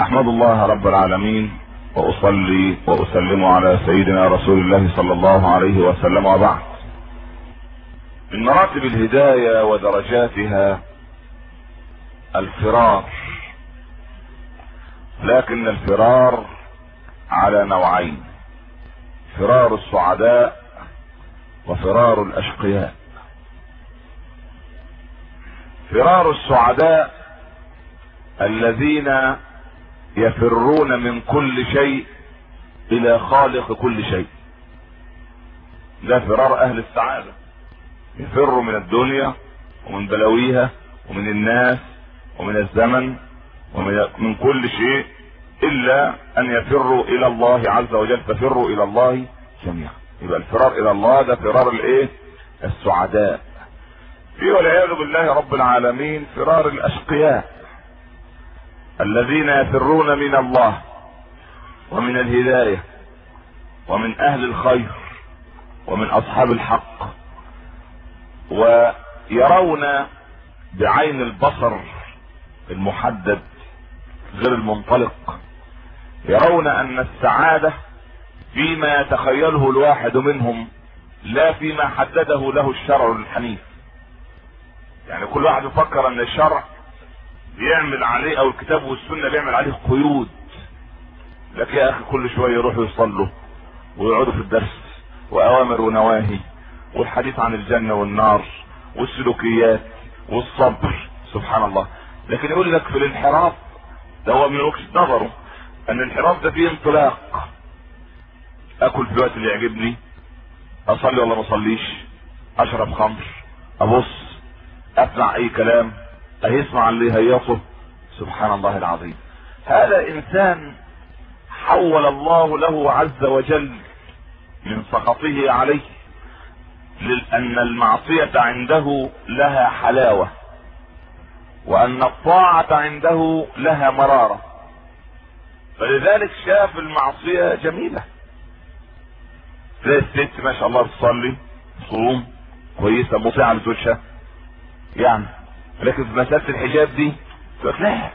أحمد الله رب العالمين وأصلي وأسلم على سيدنا رسول الله صلى الله عليه وسلم وبعد. من مراتب الهداية ودرجاتها الفرار. لكن الفرار على نوعين. فرار السعداء وفرار الأشقياء. فرار السعداء الذين يفرون من كل شيء إلى خالق كل شيء. ده فرار أهل السعادة. يفروا من الدنيا ومن بلاويها ومن الناس ومن الزمن ومن من كل شيء إلا أن يفروا إلى الله عز وجل. ففروا إلى الله جميعا. يبقى الفرار إلى الله ده فرار الإيه؟ السعداء. في والعياذ بالله رب العالمين فرار الأشقياء. الذين يفرون من الله ومن الهداية ومن أهل الخير ومن أصحاب الحق ويرون بعين البصر المحدد غير المنطلق يرون أن السعادة فيما يتخيله الواحد منهم لا فيما حدده له الشرع الحنيف. يعني كل واحد يفكر أن الشرع بيعمل عليه أو الكتاب والسنة بيعمل عليه قيود. لك يا أخي كل شوية يروحوا يصلوا ويقعدوا في الدرس وأوامر ونواهي والحديث عن الجنة والنار والسلوكيات والصبر. سبحان الله. لكن يقول لك في الانحراف ده هو من وجهة نظره أن الانحراف ده فيه انطلاق. أكل في الوقت اللي يعجبني أصلي ولا ما أصليش أشرب خمر أبص اسمع أي كلام. هيسمع اللي هيصه سبحان الله العظيم. هذا إنسان حول الله له عز وجل من سخطه عليه لأن المعصية عنده لها حلاوة وأن الطاعة عنده لها مرارة. فلذلك شاف المعصية جميلة. تلاقي الست ما شاء الله بتصلي تصوم كويسة مطيعة لزوجها. يعني لكن في مسألة الحجاب دي تقول لا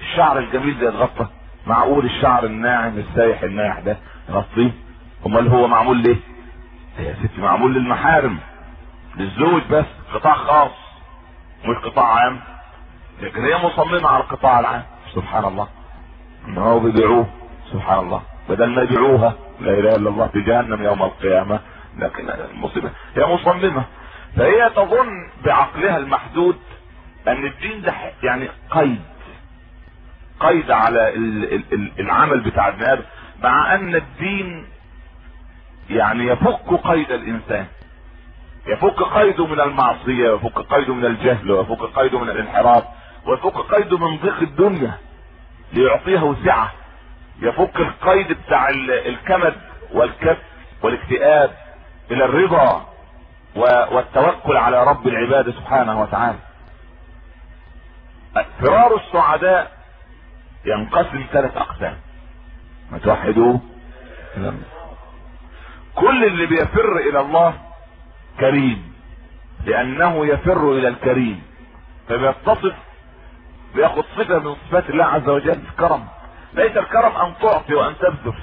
الشعر الجميل ده يتغطى. معقول الشعر الناعم السايح النايح ده يغطيه؟ أمال هو معمول ليه؟ يا ستي معمول للمحارم للزوج بس قطاع خاص مش قطاع عام. لكن هي مصممة على القطاع العام. سبحان الله. ان هو بيبيعوه سبحان الله. بدل ما يبيعوها لا إله إلا الله في جهنم يوم القيامة. لكن المصيبة. هي مصممة. فهي تظن بعقلها المحدود ان الدين ده يعني قيد. قيد على العمل بتاع ابن آدم مع أن الدين يعني يفك قيد الإنسان. يفك قيده من المعصية ويفك قيده من الجهل ويفك قيده من الانحراف ويفك قيده من ضيق الدنيا ليعطيها وسعة. يفك القيد بتاع الكمد والكف والاكتئاب إلى الرضا والتوكل على رب العباد سبحانه وتعالى. فرار السعداء ينقسم ثلاث أقسام. ما توحدوه كل اللي بيفر إلى الله كريم لأنه يفر إلى الكريم فبيتصف بياخد صفة من صفات الله عز وجل الكرم. ليس الكرم أن تعطي وأن تبذل.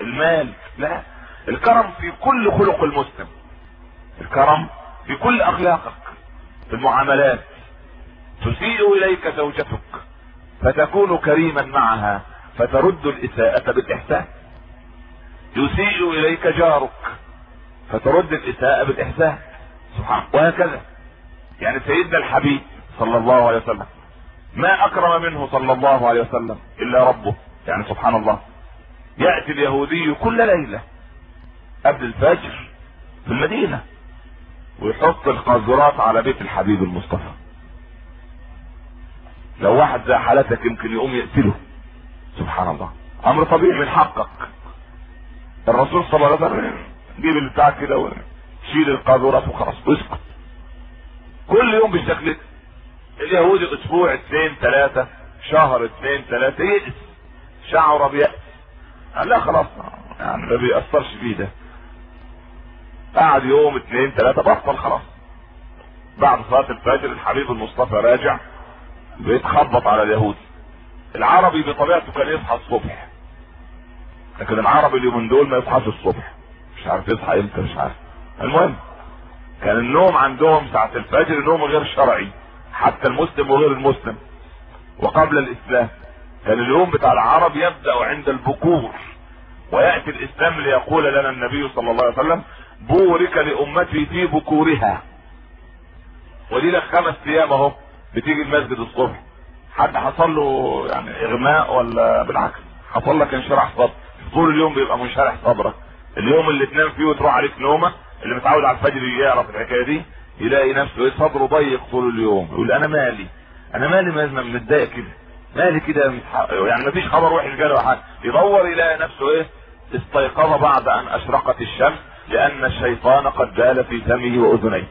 المال لا. الكرم في كل خلق المسلم. الكرم في كل أخلاقك في المعاملات تسيء إليك زوجتك فتكون كريما معها فترد الإساءة بالإحسان. يسيء إليك جارك فترد الإساءة بالإحسان. سبحان. وهكذا. يعني سيدنا الحبيب صلى الله عليه وسلم ما أكرم منه صلى الله عليه وسلم إلا ربه. يعني سبحان الله. يأتي اليهودي كل ليلة قبل الفجر في المدينة ويحط القاذورات على بيت الحبيب المصطفى. لو واحد زي حالتك يمكن يقوم يقتله. سبحان الله. أمر طبيعي من حقك. الرسول صلى الله عليه وسلم جيب اللي بتاعك كده وشيل القاذورات وخلاص. واسكت كل يوم بالشكل اليهودي أسبوع اثنين ثلاثة شهر اثنين ثلاثة يئس شعر بيأس. قال لا خلاص. يعني ما بيأثرش فيه ده. قعد يوم اثنين ثلاثة بطل خلاص. بعد صلاة الفجر الحبيب المصطفى راجع. بيتخبط على اليهود. العربي بطبيعته كان يصحى الصبح. لكن العربي اليومين دول ما يصحاش الصبح. مش عارف يصحى إمتى مش عارف. المهم كان النوم عندهم ساعة الفجر نوم غير شرعي حتى المسلم وغير المسلم. وقبل الإسلام كان اليوم بتاع العرب يبدأ عند البكور. ويأتي الإسلام ليقول لنا النبي صلى الله عليه وسلم بورك لأمتي في بكورها. ودي لك خمس أيام أهو. بتيجي المسجد الصبح حد حصل له يعني إغماء ولا بالعكس؟ حصل لك انشراح صدر. طول اليوم بيبقى منشرح صدرك. اليوم اللي تنام فيه وتروح عليك نومة اللي متعود على الفجر يعرف الحكاية دي يلاقي نفسه إيه صدره ضيق طول اليوم يقول أنا مالي؟ أنا مالي ما متضايق كده. مالي كده يعني مفيش خبر وحش جاله حاجة. يدور يلاقي نفسه إيه استيقظ بعد أن أشرقت الشمس لأن الشيطان قد جال في فمه وأذنيه.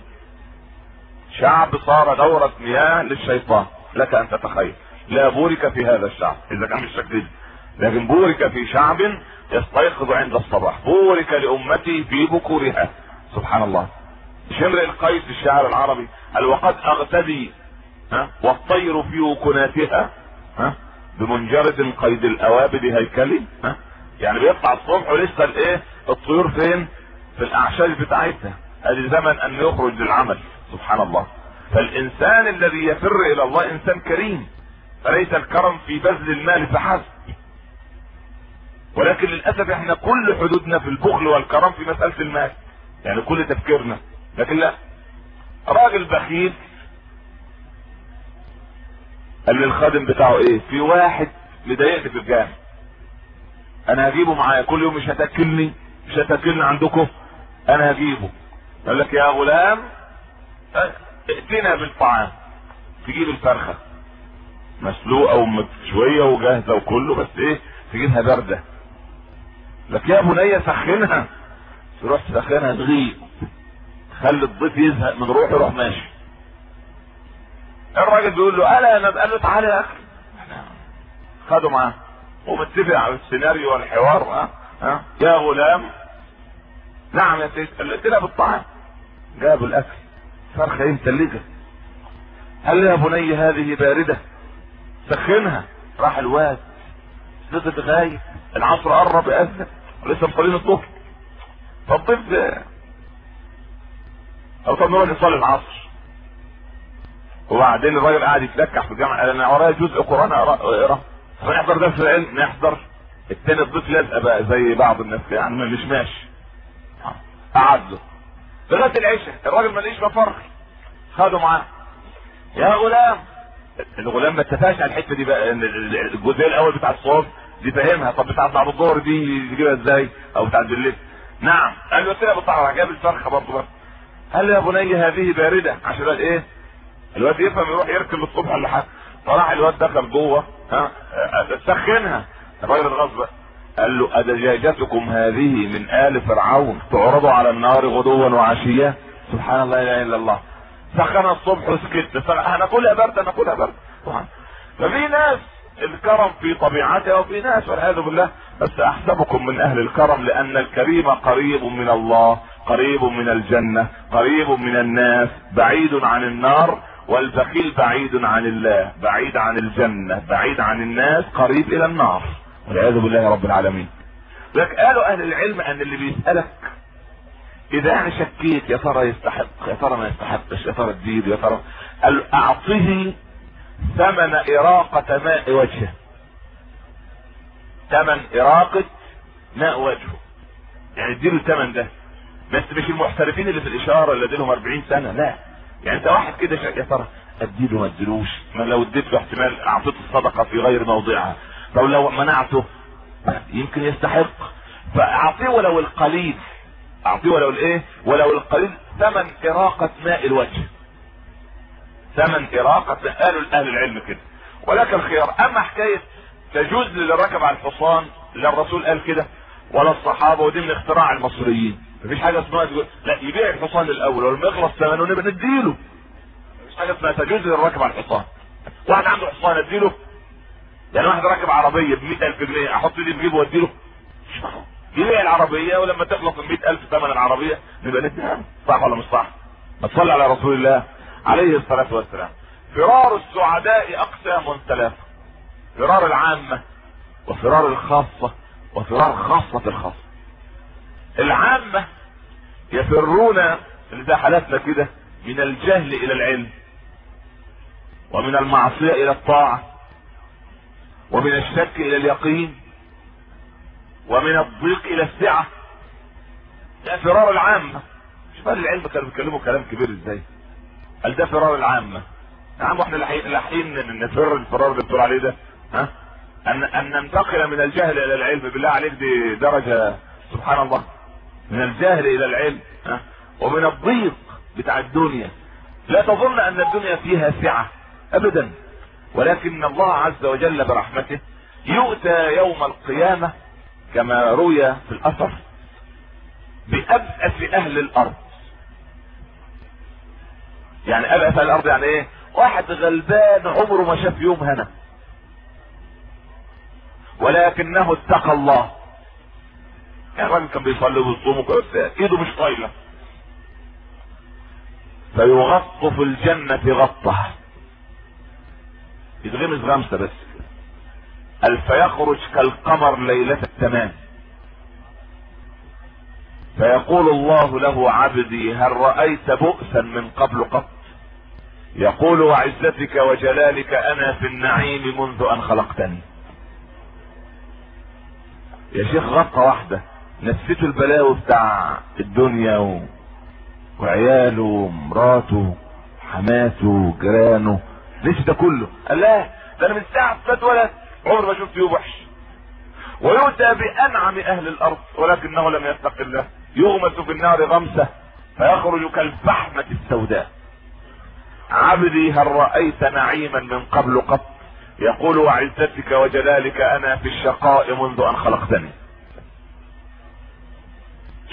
شعب صار دورة مياه للشيطان. لك أن تتخيل. لا بورك في هذا الشعب. إذا كان بالشكل ده لكن بورك في شعب يستيقظ عند الصباح. بورك لأمتي في بكورها. سبحان الله. امرؤ القيس الشاعر العربي. قال وقد أغتدي ها والطير في وكناتها. ها بمنجرد قيد الأوابد هيكلي. ها يعني بيطلع الصبح ولسه الإيه؟ الطيور فين؟ في الاعشاش بتاعتها. ادي زمن أن يخرج للعمل. سبحان الله. فالإنسان الذي يفر إلى الله إنسان كريم. فليس الكرم في بذل المال فحسب. ولكن للأسف إحنا كل حدودنا في البخل والكرم في مسألة المال. يعني كل تفكيرنا. لكن لا. راجل بخيل قال للخادم بتاعه إيه؟ في واحد مضايقني في الجامع. أنا هجيبه معايا. كل يوم مش هتاكلني؟ مش هتاكلني عندكم؟ أنا هجيبه. قال لك يا غلام ائتنا بالطعام. تجيب الفرخة. مسلوقة ومشويه وجاهزة وكله بس إيه؟ تجيبها باردة. لك يا بني سخنها. تروح تسخنها تغيب. خلي الضيف يزهق من روحه يروح ماشي. الراجل بيقول له ألا أنا قال له تعالى يا أخي. خده معاه. ومتفق على السيناريو والحوار ها؟ ها؟ يا غلام. نعم يا سيدي قال له بالطعام. جابوا الأكل. فرخة إيه متلجة؟ قال له يا بني هذه باردة. سخنها. راح الواد. فضل غايب العصر قرب يأذن ولسه مصلين الظهر فالضيف أو طب نروح نصلي العصر. وبعدين الراجل قاعد يتلكح في الجامعة قال أنا ورايا جزء قرآن أقرأ. فنحضر درس العلم؟ نحضر. التاني الضيف لازقه بقى زي بعض الناس يعني. مش ماشي. قعد له. لغايه العشاء. الراجل ما لقيش مفر. خده معاه. يا غلام. الغلام ما اتفقش على الحتة دي بقى. الجزء الأول بتاع الصوت دي فاهمها. طب بتاعت بعد الظهر دي يجيبها إزاي؟ أو بتاعت بالليل نعم. قال له كده بالطعم جاب الفرخة برضه بس قال له يا بني هذه باردة. عشان قال إيه؟ الواد يفهم يروح يركب الصبح ولا حاجة. طلع الواد دخل جوه. ها؟ سخنها. الراجل الغصب قال له أدجاجتكم هذه من آل فرعون تعرض على النار غدوا وعشيا سبحان الله لا إله إلا الله. سخنها الصبح وسكت. هناكلها برد هناكلها برد ففي ناس الكرم في طبيعته وفي ناس والعياذ بالله. بس أحسبكم من أهل الكرم لأن الكريم قريب من الله قريب من الجنة قريب من الناس بعيد عن النار والبخيل بعيد عن الله بعيد عن الجنة بعيد عن الناس قريب إلى النار. والعياذ بالله رب العالمين. لك قالوا أهل العلم أن اللي بيسألك إذا أنا شكيت يا ترى يستحق يا ترى ما يستحقش يا ترى تزيد يا ترى قال أعطه ثمن إراقة ماء وجهه. ثمن إراقة ماء وجهه. يعني اديله الثمن ده. بس مش المحترفين اللي في الإشارة اللي لهم 40 سنة لا. يعني انت واحد كده يا ترى اديله ما اديلوش. ما لو اديت له احتمال أعطيته الصدقة في غير موضعها. طب لو منعته يمكن يستحق. فأعطيه ولو القليل. أعطيه ولو الإيه؟ ولو القليل ثمن إراقة ماء الوجه. ثمن إراقة قالوا أهل العلم كده. ولكن الخيار. أما حكاية تجوز للي ركب على الحصان لا الرسول قال كده. ولا الصحابة ودي من اختراع المصريين. مفيش حاجة اسمها تقول لا يبيع الحصان الأول. ولما يخلص ثمنه نبقى نديله. مفيش حاجة اسمها تجوز للي راكب على الحصان. واحد عنده حصان اديله يعني واحد راكب عربية ب ألف جنيه أحط إيدي في جيبه وأديله. يبيع العربية ولما تخلص ال ألف ثمن العربية نبقى نديها صح ولا مش صح؟ ما تصلي على رسول الله عليه الصلاة والسلام. فرار السعداء اقسام ثلاثة فرار العامة وفرار الخاصة وفرار خاصة الخاصة. العامة يفرون زي حالاتنا كده من الجهل إلى العلم ومن المعصية إلى الطاعة. ومن الشك إلى اليقين ومن الضيق إلى السعة. ده فرار العامة. شوف أهل العلم كانوا بيتكلموا كلام كبير إزاي. قال ده فرار العامة. يا عم إحنا لاحقين نفر الفرار اللي بتقول عليه ده ها؟ ان أن ننتقل من الجهل إلى العلم بالله عليك دي درجة سبحان الله. من الجهل إلى العلم ها؟ ومن الضيق بتاع الدنيا. لا تظن أن الدنيا فيها سعة ابدا. ولكن الله عز وجل برحمته يؤتى يوم القيامة كما روي في الأثر بأبأس أهل الأرض. يعني أبأس أهل الأرض يعني إيه؟ واحد غلبان عمره ما شاف يوم هنا. ولكنه اتقى الله. يعني الراجل كان بيصلي ويصوم إيده مش طايلة. فيغط في الجنة غطة يتغمس غمسة بس قال فيخرج كالقمر ليلة التمام؟ فيقول الله له عبدي هل رأيت بؤسا من قبل قط؟ يقول وعزتك وجلالك أنا في النعيم منذ أن خلقتني. يا شيخ غطة واحدة. نسيته البلاوي بتاع الدنيا و... وعياله ومراته حماته جيرانه. ليش ده كله. قال لا ده أنا من ساعة اتولد عمر ما شفت يوم وحش. ويؤتى بأنعم أهل الأرض ولكنه لم يتق الله. يغمس في النار غمسة فيخرج كالفحمة السوداء. عبدي هل رأيت نعيما من قبل قط؟ يقول وعزتك وجلالك أنا في الشقاء منذ أن خلقتني.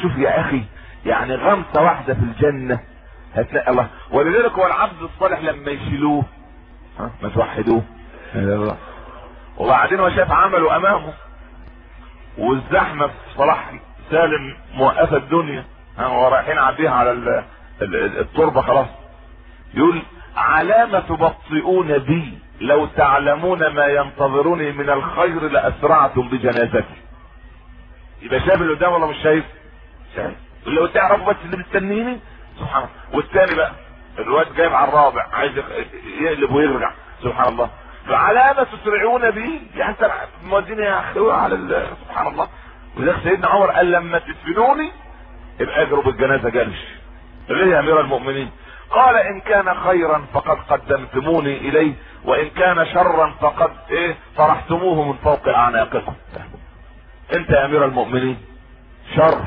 شوف يا أخي يعني غمسة واحدة في الجنة هتلاقي الله. ولذلك هو العبد الصالح لما يشيلوه ما توحدوه. وبعدين هو شاف عمله أمامه والزحمة في صلاح سالم موقفة الدنيا. ورايحين عديها على ال- ال- التربة خلاص. يقول علامة تبطئون بي لو تعلمون ما ينتظرني من الخير لأسرعتم بجنازتي. يبقى شايف اللي قدام ولا مش شايف؟ شايف. لو تعرفوا بس اللي مستنيني؟ سبحان الله. والتاني بقى الواد جايب على الرابع عايز يقلب ويرجع سبحان الله. فعلامة تسرعون بي يعني انت موديني يا أخي على سبحان الله. ولذلك سيدنا عمر قال لما تدفنوني يبقى اجروا بالجنازة جلش ليه يا أمير المؤمنين. قال إن كان خيرا فقد قدمتموني إليه وإن كان شرا فقد إيه طرحتموه من فوق أعناقكم. أنت يا أمير المؤمنين شر.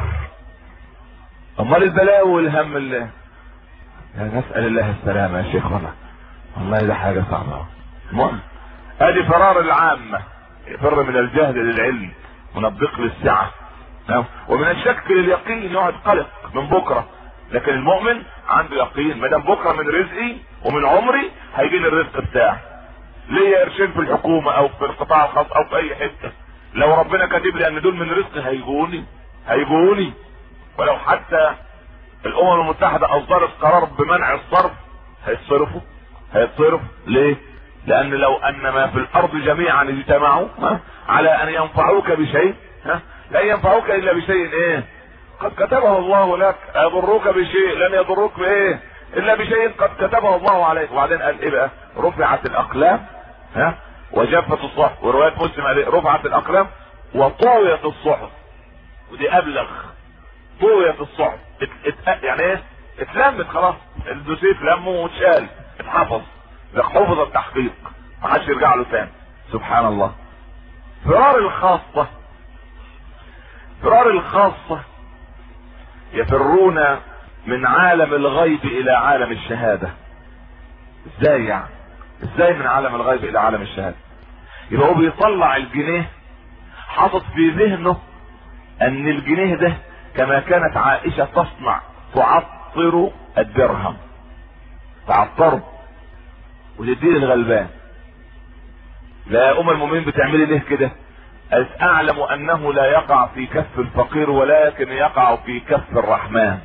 أمال البلاوي والهم اللي نسأل الله السلامة يا شيخ والله. ده حاجة صعبة. المهم ادي فرار العامة. يفر من الجهل للعلم من الضيق للسعة. نعم. ومن الشك لليقين يقعد قلق من بكرة. لكن المؤمن عنده يقين. ما دام بكرة من رزقي ومن عمري هيجي لي الرزق بتاعي ليا قرشين في الحكومة أو في القطاع الخاص أو في أي حتة؟ لو ربنا كاتب لي أن دول من رزقي هيجوني هيجوني. ولو حتى الأمم المتحدة أصدرت قرار بمنع الصرف. هيتصرفوا؟ هيتصرف ليه؟ لأن لو أن ما في الأرض جميعا اجتمعوا على أن ينفعوك بشيء ها لا ينفعوك إلا بشيء إيه؟ قد كتبه الله لك. يضروك بشيء؟ لن يضروك بإيه؟ إلا بشيء قد كتبه الله عليك. وبعدين قال إيه بقى؟ رفعت الأقلام ها وجفت الصحف. ورواية مسلم قال إيه؟ رفعت الأقلام وطويت الصحف. ودي أبلغ. طويت الصحف. يعني إيه؟ اتلمت خلاص. الدوسيه اتلم واتشال. اتحفظ. حفظ التحقيق. ما حدش يرجع له تاني. سبحان الله. فرار الخاصة. فرار الخاصة. يفرون من عالم الغيب إلى عالم الشهادة. إزاي يعني؟ إزاي من عالم الغيب إلى عالم الشهادة؟ يبقى هو بيطلع الجنيه حاطط في ذهنه أن الجنيه ده كما كانت عائشة تصنع تعطر الدرهم. تعطره وتديه الغلبان. لا يا أم المؤمنين بتعملي ليه كده؟ قالت أعلم أنه لا يقع في كف الفقير ولكن يقع في كف الرحمن.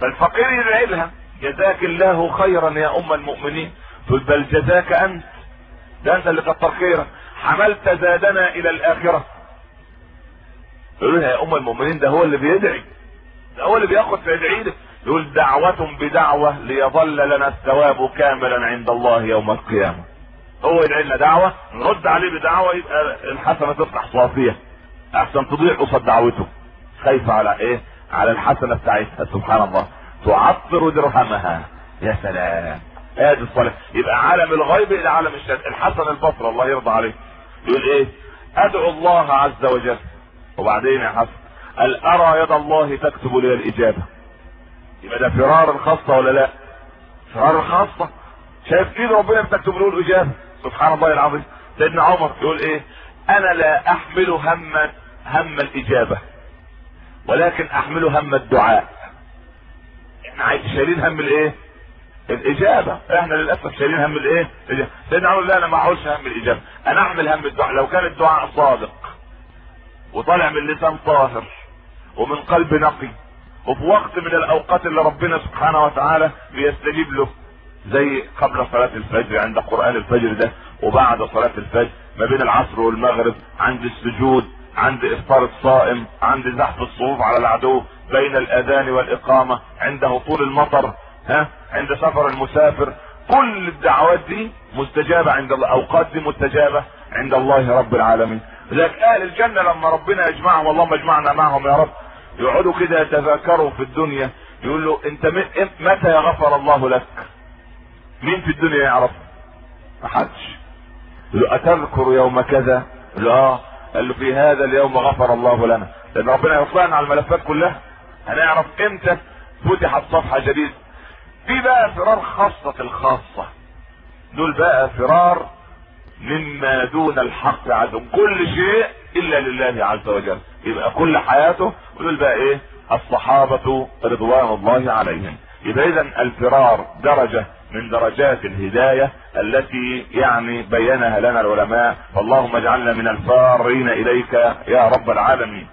فالفقير يدعي لها جزاك الله خيرا يا أم المؤمنين. تقول بل جزاك أنت. ده أنت اللي كتر خيرك. حملت زادنا إلى الآخرة. يقولوا يا أم المؤمنين ده هو اللي بيدعي ده هو اللي بياخد في يدعي له يقول دعوة بدعوة ليظل لنا الثواب كاملا عند الله يوم القيامة. هو يدعي لنا دعوة نرد عليه بدعوة يبقى الحسنة تفتح صافية أحسن تضيع قصاد دعوته. خايفة على إيه؟ على الحسنة بتاعتها سبحان الله. تعطر درهمها. يا سلام. آدي الصلاة يبقى عالم الغيب إلى عالم الشهادة الحسن البصري الله يرضى عليه. يقول إيه؟ أدعو الله عز وجل. وبعدين يا حسن هل أرى يد الله تكتب لي الإجابة؟ يبقى ده فرار الخاصة ولا لا؟ فرار الخاصة؟ شايف كده ربنا بتكتب له الإجابة؟ سبحان الله العظيم. سيدنا عمر يقول إيه؟ أنا لا أحمل هم هم الإجابة ولكن أحمل هم الدعاء. إحنا شايلين هم الإيه؟ الإجابة. إحنا للأسف شايلين هم الإيه؟ سيدنا عمر لا أنا ما اعولش هم الإجابة. أنا أحمل هم الدعاء. لو كان الدعاء صادق وطالع من لسان طاهر ومن قلب نقي وفي وقت من الأوقات اللي ربنا سبحانه وتعالى بيستجيب له زي قبل صلاة الفجر عند قرآن الفجر ده وبعد صلاة الفجر ما بين العصر والمغرب عند السجود عند إفطار الصائم عند زحف الصفوف على العدو بين الأذان والإقامة عند هطول المطر ها عند سفر المسافر. كل الدعوات دي مستجابة عند الله أوقات دي مستجابة عند الله رب العالمين. لذلك أهل الجنة لما ربنا يجمعهم اللهم اجمعنا معهم يا رب. يقعدوا كده يتذاكروا في الدنيا. يقول له انت متى غفر الله لك؟ مين في الدنيا يعرف ما حدش. يقول له أتذكر يوم كذا؟ له آه. قال له في هذا اليوم غفر الله لنا. لأن ربنا يطلعنا على الملفات كلها. هنعرف إمتى فتحت صفحة جديدة. في بقى فرار خاصة الخاصة. دول بقى فرار مما دون الحق عندهم كل شيء إلا لله عز وجل. يبقى كل حياته ودول بقى إيه؟ الصحابة رضوان الله عليهم. يبقى إذا الفرار درجة من درجات الهداية التي يعني بينها لنا العلماء. فاللهم اجعلنا من الفارين إليك يا رب العالمين.